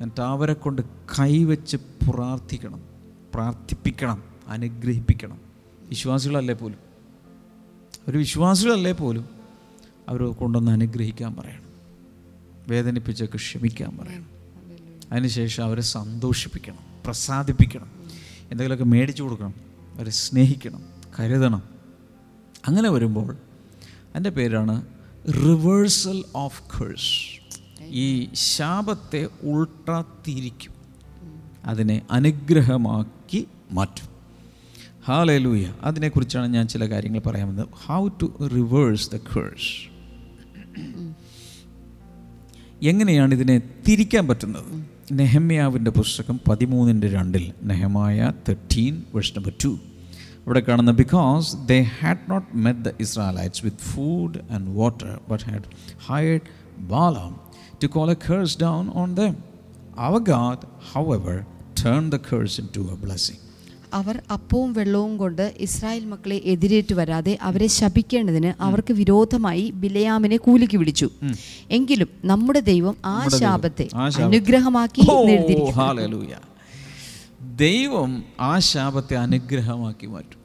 എന്നിട്ട് അവരെ കൊണ്ട് കൈവച്ച് പ്രാർത്ഥിക്കണം. പ്രാർത്ഥിപ്പിക്കണം. അനുഗ്രഹിപ്പിക്കണം. വിശ്വാസികളല്ലേ പോലും? ഒരു വിശ്വാസികളല്ലേ പോലും അവർ കൊണ്ടൊന്ന് അനുഗ്രഹിക്കാൻ പറയണം. വേദനിപ്പിച്ചൊക്കെ ക്ഷമിക്കാൻ പറയണം. അതിനുശേഷം അവരെ സന്തോഷിപ്പിക്കണം പ്രസാദിപ്പിക്കണം എന്തെങ്കിലുമൊക്കെ മേടിച്ചു കൊടുക്കണം അവരെ സ്നേഹിക്കണം കരുതണം. അങ്ങനെ വരുമ്പോൾ എന്റെ പേരാണ് റിവേഴ്സൽ ഓഫ് കേഴ്സ് ഈ ശാപത്തെ ഉൾട്ടാത്തിരിക്കും തിരിക്കും അതിനെ അനുഗ്രഹമാക്കി മാറ്റും. ഹാലൂയ അതിനെക്കുറിച്ചാണ് ഞാൻ ചില കാര്യങ്ങൾ പറയാൻ വന്നത്. How to reverse the curse എങ്ങനെയാണ് ഇതിനെ തിരിക്കാൻ പറ്റുന്നത്? നെഹമ്യാവിന്റെ പുസ്തകം പതിമൂന്നിന്റെ രണ്ടിൽ Nehemiah thirteen verse number two അവിടെ കാണുന്ന because they had not met the Israelites with food and water but had hired Balaam to call a curse down on them our God however turn the curse into a blessing അവർ അപ്പവും വെള്ളവും കൊണ്ട് Israel മക്കളെ എതിരേറ്റ് വരാതെ അവരെ ശപിക്കേണ്ടതിന് അവർക്ക് വിരോധമായി ബിലയാമിനെ കൂലിക്ക് വിളിച്ചു. എങ്കിലും നമ്മുടെ ദൈവം ആ ശാപത്തെ. അനുഗ്രഹമാക്കി. ദൈവം ആ ശാപത്തെ അനുഗ്രഹമാക്കി മാറ്റും.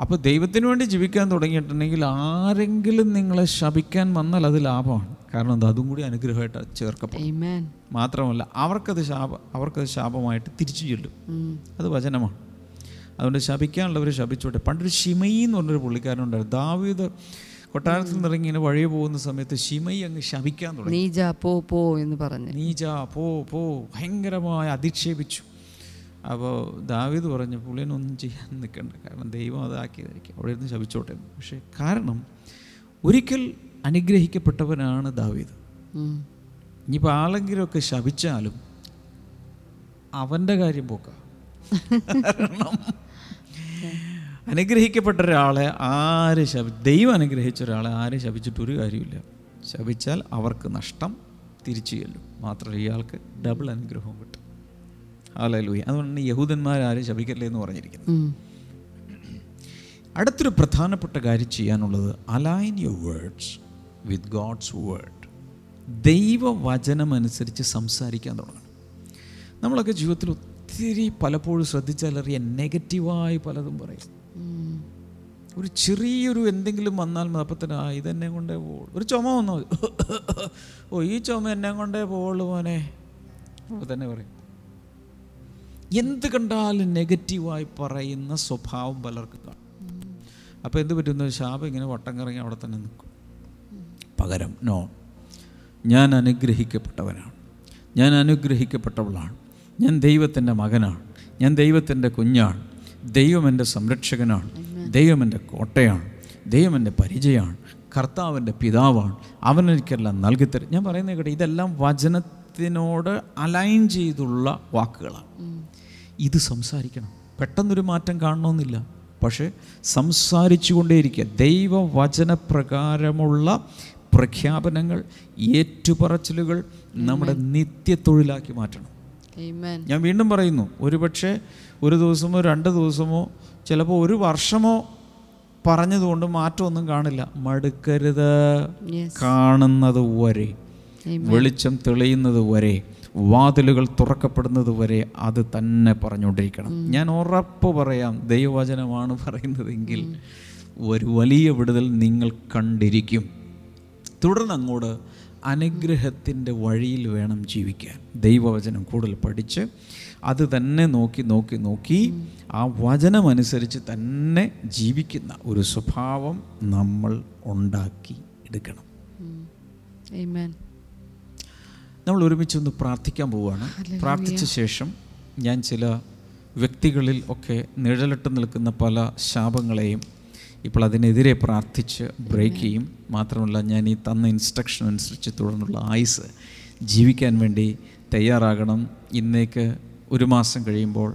അപ്പോൾ ദൈവത്തിന് വേണ്ടി ജീവിക്കാൻ തുടങ്ങിയിട്ടുണ്ടെങ്കിൽ ആരെങ്കിലും നിങ്ങളെ ശപിക്കാൻ വന്നാൽ അത് ലാഭമാണ്. കാരണം എന്താ? അതും കൂടി അനുഗ്രഹമായിട്ട് ചേർക്കപ്പെടും. മാത്രമല്ല അവർക്കത് ശാപ അവർക്കത് ശാപമായിട്ട് തിരിച്ചു ചെല്ലും. അത് വചനമാണ്. അതുകൊണ്ട് ശപിക്കാനുള്ളവർ ശപിച്ചോട്ടെ. പണ്ടൊരു ഷിമയി എന്ന് പറഞ്ഞൊരു പുള്ളിക്കാരനുണ്ടായിരുന്നു ദാവീദ് കൊട്ടാരത്തിൽ നിന്ന് ഇങ്ങനെ വഴിയെ പോകുന്ന സമയത്ത് ഷിമയി അങ്ങ് ശപിക്കാൻ തുടങ്ങി. നീജ പോ പോ എന്ന് പറഞ്ഞു. നീജ പോ പോ ഭയങ്കരമായി അധിക്ഷേപിച്ചു. അപ്പോൾ ദാവീദ് പറഞ്ഞു പുള്ളിനൊന്നും ചെയ്യാൻ നിൽക്കണ്ട. കാരണം ദൈവം അതാക്കിയതായിരിക്കും അവിടെ ഇരുന്ന് ശപിച്ചോട്ടെ. പക്ഷേ കാരണം ഒരിക്കൽ അനുഗ്രഹിക്കപ്പെട്ടവനാണ് ദാവീദ്. ഇനിയിപ്പോൾ ആളെങ്കിലുമൊക്കെ ശപിച്ചാലും അവന്റെ കാര്യം പോക്കാം. കാരണം അനുഗ്രഹിക്കപ്പെട്ട ഒരാളെ ആര് ശപി ദൈവം അനുഗ്രഹിച്ച ഒരാളെ ആര് ശപിച്ചിട്ട് ഒരു കാര്യമില്ല ശപിച്ചാൽ അവർക്ക് നഷ്ടം തിരിച്ചു ചെല്ലും. മാത്രമല്ല ഇയാൾക്ക് ഡബിൾ അനുഗ്രഹവും കിട്ടും. ആലൂയ അതുകൊണ്ടാണ് യഹൂദന്മാർ ആരും ശപിക്കല്ലേ എന്ന് പറഞ്ഞിരിക്കുന്നു അടുത്തൊരു പ്രധാനപ്പെട്ട കാര്യം ചെയ്യാനുള്ളത് align your words with God's word ദൈവവചനമനുസരിച്ച് സംസാരിക്കാൻ തുടങ്ങണം. നമ്മളൊക്കെ ജീവിതത്തിൽ ഒത്തിരി പലപ്പോഴും ശ്രദ്ധിച്ചാലറിയ. നെഗറ്റീവായി പലതും പറയും. ഒരു ചെറിയൊരു എന്തെങ്കിലും വന്നാൽ മതി. അപ്പം തന്നെ ആ ഇതെന്നെ കൊണ്ടേ പോ ഒരു ചുമ വന്നു ഓ ഈ ചുമ എന്നെ കൊണ്ടേ പോകുള്ളൂ മോനെ. അപ്പോൾ തന്നെ പറയും. എന്ത് കണ്ടാലും നെഗറ്റീവായി പറയുന്ന സ്വഭാവം പലർക്കും കാണും. അപ്പോൾ എന്ത് പറ്റുന്ന? ശാപം ഇങ്ങനെ വട്ടം കറങ്ങി അവിടെ തന്നെ നിൽക്കും. പകരം നോ ഞാൻ അനുഗ്രഹിക്കപ്പെട്ടവനാണ്. ഞാൻ അനുഗ്രഹിക്കപ്പെട്ടവളാണ്. ഞാൻ ദൈവത്തിന്റെ മകനാണ്. ഞാൻ ദൈവത്തിന്റെ കുഞ്ഞാണ്. ദൈവം എന്റെ സംരക്ഷകനാണ്. ദൈവം എന്റെ കോട്ടയാണ് ദൈവമെന്റെ പരിചയമാണ് കർത്താവിന്റെ പിതാവാണ് അവനെനിക്കെല്ലാം നൽകിത്തരും. ഞാൻ പറയുന്നത് കേട്ടെ ഇതെല്ലാം വചനത്തിനോട് അലൈൻ ചെയ്തുള്ള വാക്കുകളാണ്. ഇത് സംസാരിക്കണം. പെട്ടെന്നൊരു മാറ്റം കാണണമെന്നില്ല. പക്ഷേ സംസാരിച്ചു കൊണ്ടേയിരിക്കുക ദൈവവചനപ്രകാരമുള്ള പ്രഖ്യാപനങ്ങൾ ഏറ്റുപറച്ചിലുകൾ നമ്മുടെ നിത്യത്തൊഴിലാക്കി മാറ്റണം. ഞാൻ വീണ്ടും പറയുന്നു ഒരുപക്ഷെ ഒരു ദിവസമോ രണ്ട് ദിവസമോ ചിലപ്പോൾ ഒരു വർഷമോ പറഞ്ഞതുകൊണ്ട് മാറ്റമൊന്നും കാണില്ല. മടുക്കരുത്. കാണുന്നത് വരെ. വെളിച്ചം തെളിയുന്നത് വരെ വാതിലുകൾ തുറക്കപ്പെടുന്നത് വരെ അത് തന്നെ പറഞ്ഞുകൊണ്ടിരിക്കണം. ഞാൻ ഉറപ്പ് പറയാം ദൈവവചനമാണ് പറയുന്നതെങ്കിൽ ഒരു വലിയ വിടുതൽ നിങ്ങൾ കണ്ടിരിക്കും. തുടർന്ന് അങ്ങോട്ട് അനുഗ്രഹത്തിന്റെ വഴിയിൽ വേണം ജീവിക്കാൻ. ദൈവവചനം കൂടുതൽ പഠിച്ച് അത് തന്നെ നോക്കി നോക്കി നോക്കി ആ വചനമനുസരിച്ച് തന്നെ ജീവിക്കുന്ന ഒരു സ്വഭാവം നമ്മൾ ഉണ്ടാക്കി എടുക്കണം. നമ്മൾ ഒരുമിച്ചൊന്ന് പ്രാർത്ഥിക്കാൻ പോവുകയാണ്. പ്രാർത്ഥിച്ച ശേഷം ഞാൻ ചില വ്യക്തികളിൽ ഒക്കെ നിഴലിട്ട് നിൽക്കുന്ന പല ശാപങ്ങളെയും ഇപ്പോൾ അതിനെതിരെ പ്രാർത്ഥിച്ച് ബ്രേക്ക് ചെയ്യും. മാത്രമല്ല ഞാൻ ഈ തന്ന ഇൻസ്ട്രക്ഷൻ അനുസരിച്ച് തുടർന്നുള്ള ആയുസ് ജീവിക്കാൻ വേണ്ടി തയ്യാറാകണം. ഇന്നേക്ക് ഒരു മാസം കഴിയുമ്പോൾ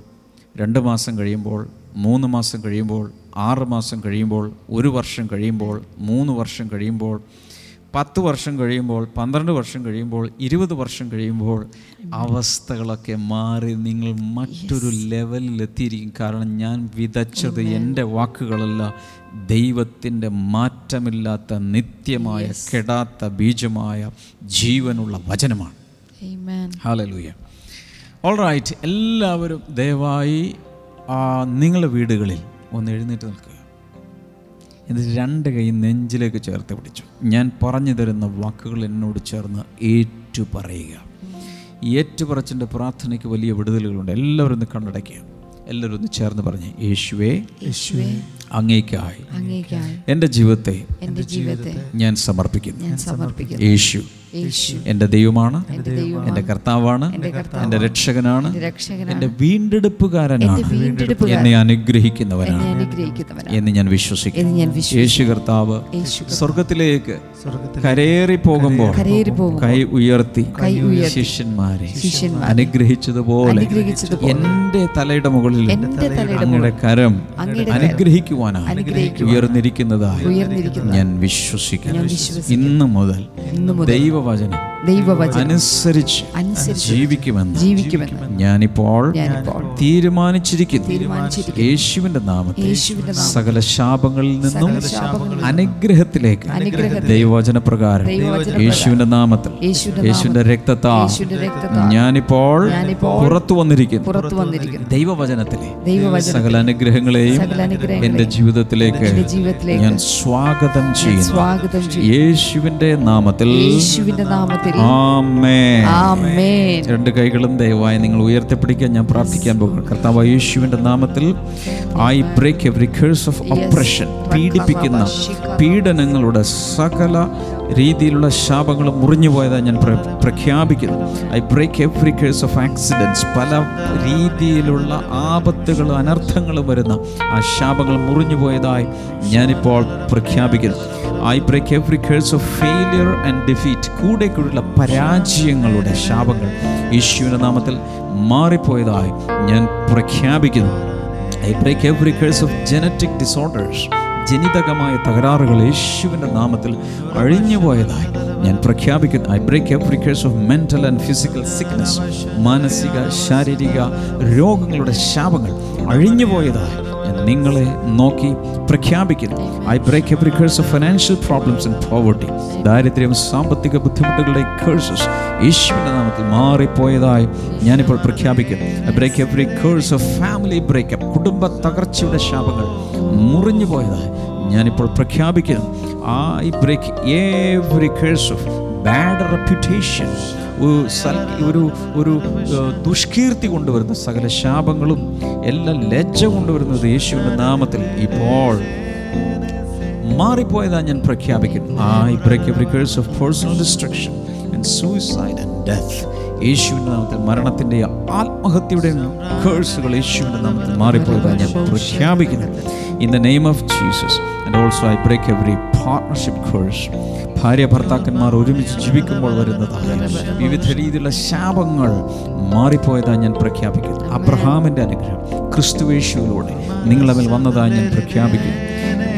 രണ്ട് മാസം കഴിയുമ്പോൾ മൂന്ന് മാസം കഴിയുമ്പോൾ ആറ് മാസം കഴിയുമ്പോൾ ഒരു വർഷം കഴിയുമ്പോൾ മൂന്ന് വർഷം കഴിയുമ്പോൾ പത്ത് വർഷം കഴിയുമ്പോൾ പന്ത്രണ്ട് വർഷം കഴിയുമ്പോൾ ഇരുപത് വർഷം കഴിയുമ്പോൾ അവസ്ഥകളൊക്കെ മാറി നിങ്ങൾ മറ്റൊരു ലെവലിൽ എത്തിയിരിക്കും. കാരണം ഞാൻ വിതച്ചത് എന്റെ വാക്കുകളല്ല. ദൈവത്തിന്റെ മാറ്റമില്ലാത്ത നിത്യമായ കെടാത്ത ബീജമായ ജീവനുള്ള വചനമാണ്. Amen. ഹാലലൂയ ഓൾ റൈറ്റ് എല്ലാവരും ദയവായി നിങ്ങളുടെ വീടുകളിൽ ഒന്ന് എഴുന്നേറ്റ് നിൽക്കുക. എന്നിട്ട് രണ്ട് കൈ നെഞ്ചിലേക്ക് ചേർത്ത് പിടിച്ചു. ഞാൻ പറഞ്ഞു തരുന്ന വാക്കുകൾ എന്നോട് ചേർന്ന് ഏറ്റു പറയുക ഏറ്റുപറച്ചിന്റെ പ്രാർത്ഥനയ്ക്ക് വലിയ വിടുതലുകളുണ്ട്. എല്ലാവരും ഒന്ന് കണ്ണടയ്ക്കുക എല്ലാവരും ഒന്ന് ചേർന്ന് പറഞ്ഞു യേശുവേ യേശുവേ അങ്ങേക്കായി എന്റെ ജീവിതത്തെ ഞാൻ സമർപ്പിക്കുന്നു. യേശു എന്റെ ദൈവമാണ് എന്റെ ദൈവം എന്റെ കർത്താവാണ് എന്റെ രക്ഷകനാണ് എന്റെ രക്ഷകനാണ്. എന്റെ വീണ്ടെടുപ്പുകാരനാണ്. എന്നെ അനുഗ്രഹിക്കുന്നവനാണ്. എന്നെ അനുഗ്രഹിക്കുന്നവനാണ്. എന്ന് ഞാൻ വിശ്വസിക്കുന്നു. എന്ന് ഞാൻ വിശ്വസിക്കുന്നു. യേശു കർത്താവ് സ്വർഗത്തിലേക്ക് കരയേറി പോകുമ്പോൾ കൈ ഉയർത്തി ശിഷ്യന്മാരെ അനുഗ്രഹിച്ചതുപോലെ എന്റെ എന്റെ തലയുടെ മുകളിൽ എന്റെ അങ്ങയുടെ കരം അനുഗ്രഹിക്കുവാനാണ് അനുഗ്രഹിക്കുവാൻ ഉയർന്നിരിക്കുന്നതായി ഉയർന്നിരിക്കുന്ന ഞാൻ വിശ്വസിക്കുന്നു. ഇന്ന് മുതൽ ഇന്നു മുതൽ ദൈവവചനം ദൈവവചനം അനുസരിച്ച് ജീവിക്കുമെന്ന് ജീവിക്കുമെന്ന് ഞാനിപ്പോൾ തീരുമാനിച്ചിരിക്കുന്നു. യേശുവിന്റെ നാമത്തിൽ സകല ശാപങ്ങളിൽ നിന്നും അനുഗ്രഹത്തിലേക്ക് ദൈവവചന പ്രകാരം യേശുവിന്റെ നാമത്തിൽ യേശുവിന്റെ രക്തത്താൽ ഞാനിപ്പോൾ പുറത്തു വന്നിരിക്കുന്നു. ദൈവവചനത്തിലെ സകല അനുഗ്രഹങ്ങളെയും എന്റെ ജീവിതത്തിലേക്ക് ഞാൻ സ്വാഗതം ചെയ്യുന്നു. യേശുവിന്റെ നാമത്തിൽ യേശുവിന്റെ നാമത്തിൽ. രണ്ട് കൈകളും ദയവായി നിങ്ങൾ ഉയർത്തിപ്പിടിക്കാൻ ഞാൻ പ്രാർത്ഥിക്കാൻ പോകുന്നു. കർത്താവ് യേശുവിന്റെ നാമത്തിൽ I break every curse of oppression പീഡിപ്പിക്കുന്ന പീഡനങ്ങളുടെ സകല രീതിയിലുള്ള ശാപങ്ങൾ മുറിഞ്ഞു പോയതായി ഞാൻ പ്രഖ്യാപിക്കുന്നു. I break every curse of accidents പല രീതിയിലുള്ള ആപത്തുകളും അനർത്ഥങ്ങളും വരുന്ന ആ ശാപങ്ങൾ മുറിഞ്ഞു പോയതായി ഞാനിപ്പോൾ പ്രഖ്യാപിക്കുന്നു. I break every curse of failure and defeat കൂടെ കൂടെയുള്ള പരാജയങ്ങളുടെ ശാപങ്ങൾ യേശുവിന്റെ നാമത്തിൽ മാറിപ്പോയതായി ഞാൻ പ്രഖ്യാപിക്കുന്നു. I break every curse of genetic disorders ജനിതകമായ തകരാറുകൾ യേശുവിന്റെ നാമത്തിൽ അഴിഞ്ഞുപോയതായി ഞാൻ പ്രഖ്യാപിക്കുന്നു. I break every curse of mental and physical sickness മാനസിക ശാരീരിക രോഗങ്ങളുടെ ശാപങ്ങൾ അഴിഞ്ഞുപോയതായി ഞാൻ നിങ്ങളെ നോക്കി പ്രഖ്യാപിക്കുന്നു. I break every curse of financial problems and poverty ദാരിദ്ര്യം സാമ്പത്തിക ബുദ്ധിമുട്ടുകളുടെ കേഴ്സസ് യേശുവിന്റെ നാമത്തിൽ മാറിപ്പോയതായി ഞാനിപ്പോൾ പ്രഖ്യാപിക്കുന്നു. I break every curse of family breakup കുടുംബ തകർച്ചയുടെ ശാപങ്ങൾ മുറിഞ്ഞു പോയതായി ഞാനിപ്പോൾ പ്രഖ്യാപിക്കുന്നു. I break every curse of bad reputation ഒരു ഒരു ദുഷ്കീർത്തി കൊണ്ടുവരുന്ന സകല ശാപങ്ങളും എല്ലാം ലജ്ജ കൊണ്ടുവരുന്നത് യേശുവിന്റെ നാമത്തിൽ ഇപ്പോൾ മാറിപ്പോയതാ ഞാൻ പ്രഖ്യാപിക്കുന്നു. I break every curse of personal destruction and suicide and death യേശുവിന്റെ നാമത്തിൽ മരണത്തിന്റെ ആത്മഹത്യയുടെ കേഴ്സുകൾ യേശുവിന്റെ നാമത്തിൽ മാറിപ്പോയതാണ് ഞാൻ പ്രഖ്യാപിക്കുന്നത് in the name of Jesus and also I break every partnership curse ഭാര്യ ഭർത്താക്കന്മാർ ഒരുമിച്ച് ജീവിക്കുമ്പോൾ വരുന്നതാണ് വിവിധ രീതിയിലുള്ള ശാപങ്ങൾ മാറിപ്പോയതായി ഞാൻ പ്രഖ്യാപിക്കുന്നു. അബ്രഹാമിന്റെ അനുഗ്രഹം ക്രിസ്തുവേശുവിലൂടെ നിങ്ങളതിൽ വന്നതായി ഞാൻ പ്രഖ്യാപിക്കുന്നു.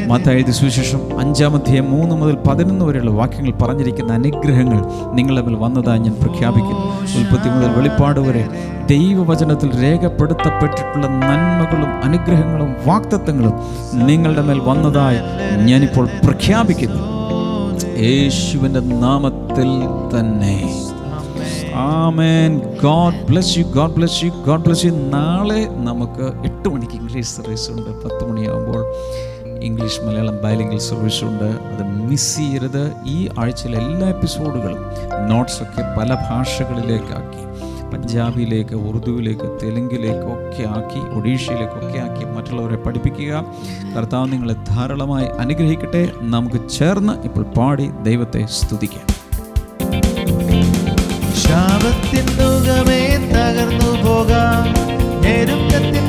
മത്തായെഴുതി സുവിശേഷം അഞ്ചാമധ്യായം മൂന്ന് മുതൽ പതിനൊന്ന് വരെയുള്ള വാക്യങ്ങൾ പറഞ്ഞിരിക്കുന്ന അനുഗ്രഹങ്ങൾ നിങ്ങളതിൽ വന്നതായി ഞാൻ പ്രഖ്യാപിക്കുന്നു. ഉൽപ്പത്തി മുതൽ വെളിപ്പാട് വരെ ദൈവവചനത്തിൽ രേഖപ്പെടുത്തപ്പെട്ടിട്ടുള്ള നന്മകളും അനുഗ്രഹങ്ങളും വാക്തത്വങ്ങളും നിങ്ങളുടെ മേൽ വന്നതായി ഞാനിപ്പോൾ പ്രഖ്യാപിക്കുന്നു. യേശുവിന്റെ നാമത്തിൽ തന്നെ. ആമേൻ. God bless you God bless you God bless you. നാളെ നമുക്ക് എട്ട് മണിക്ക് ഇംഗ്ലീഷ് സർവീസ് ഉണ്ട്. പത്ത് മണിയാകുമ്പോൾ ഇംഗ്ലീഷ് മലയാളം ബൈലിംഗൽ സർവീസുണ്ട് അത് മിസ് ചെയ്യരുത്. ഈ ആഴ്ചയിലെ എല്ലാ എപ്പിസോഡുകളും നോട്ട്സൊക്കെ പല ഭാഷകളിലേക്കാക്കി പഞ്ചാബിയിലേക്ക് ഉറുദുവിലേക്ക് തെലുങ്കിലേക്ക് ഒക്കെ ആക്കി ഒഡീഷയിലേക്കൊക്കെ ആക്കി മറ്റുള്ളവരെ പഠിപ്പിക്കുക. കർത്താവ് നിങ്ങളെ ധാരാളമായി അനുഗ്രഹിക്കട്ടെ. നമുക്ക് ചേർന്ന് ഇപ്പോൾ പാടി ദൈവത്തെ സ്തുതിക്കാം. ശാപത്തിൻ തകർന്നു പോകാം ഞെരുക്കത്തിൻ